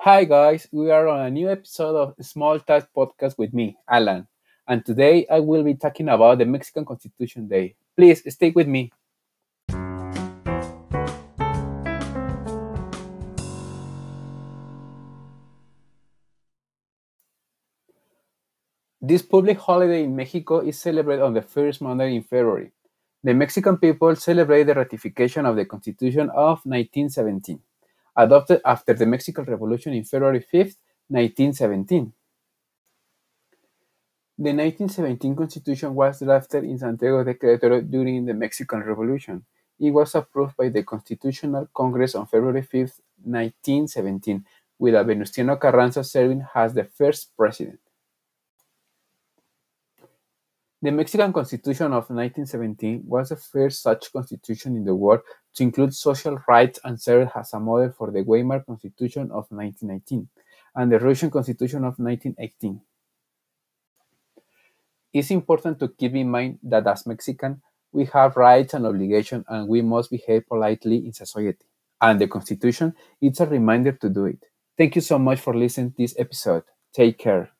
Hi, guys. We are on a new episode of Small Talks Podcast with me, Alan. And today I will be talking about the Mexican Constitution Day. Please stay with me. This public holiday in Mexico is celebrated on the first Monday in February. The Mexican people celebrate the ratification of the Constitution of 1917 adopted after the Mexican Revolution in February 5, 1917. The 1917 Constitution was drafted in Santiago de Querétaro during the Mexican Revolution. It was approved by the Constitutional Congress on February 5, 1917, with Venustiano Carranza serving as the first president. The Mexican Constitution of 1917 was the first such constitution in the world to include social rights and served as a model for the Weimar Constitution of 1919 and the Russian Constitution of 1918. It's important to keep in mind that as Mexican, we have rights and obligations and we must behave politely in society. And the Constitution is a reminder to do it. Thank you so much for listening to this episode. Take care.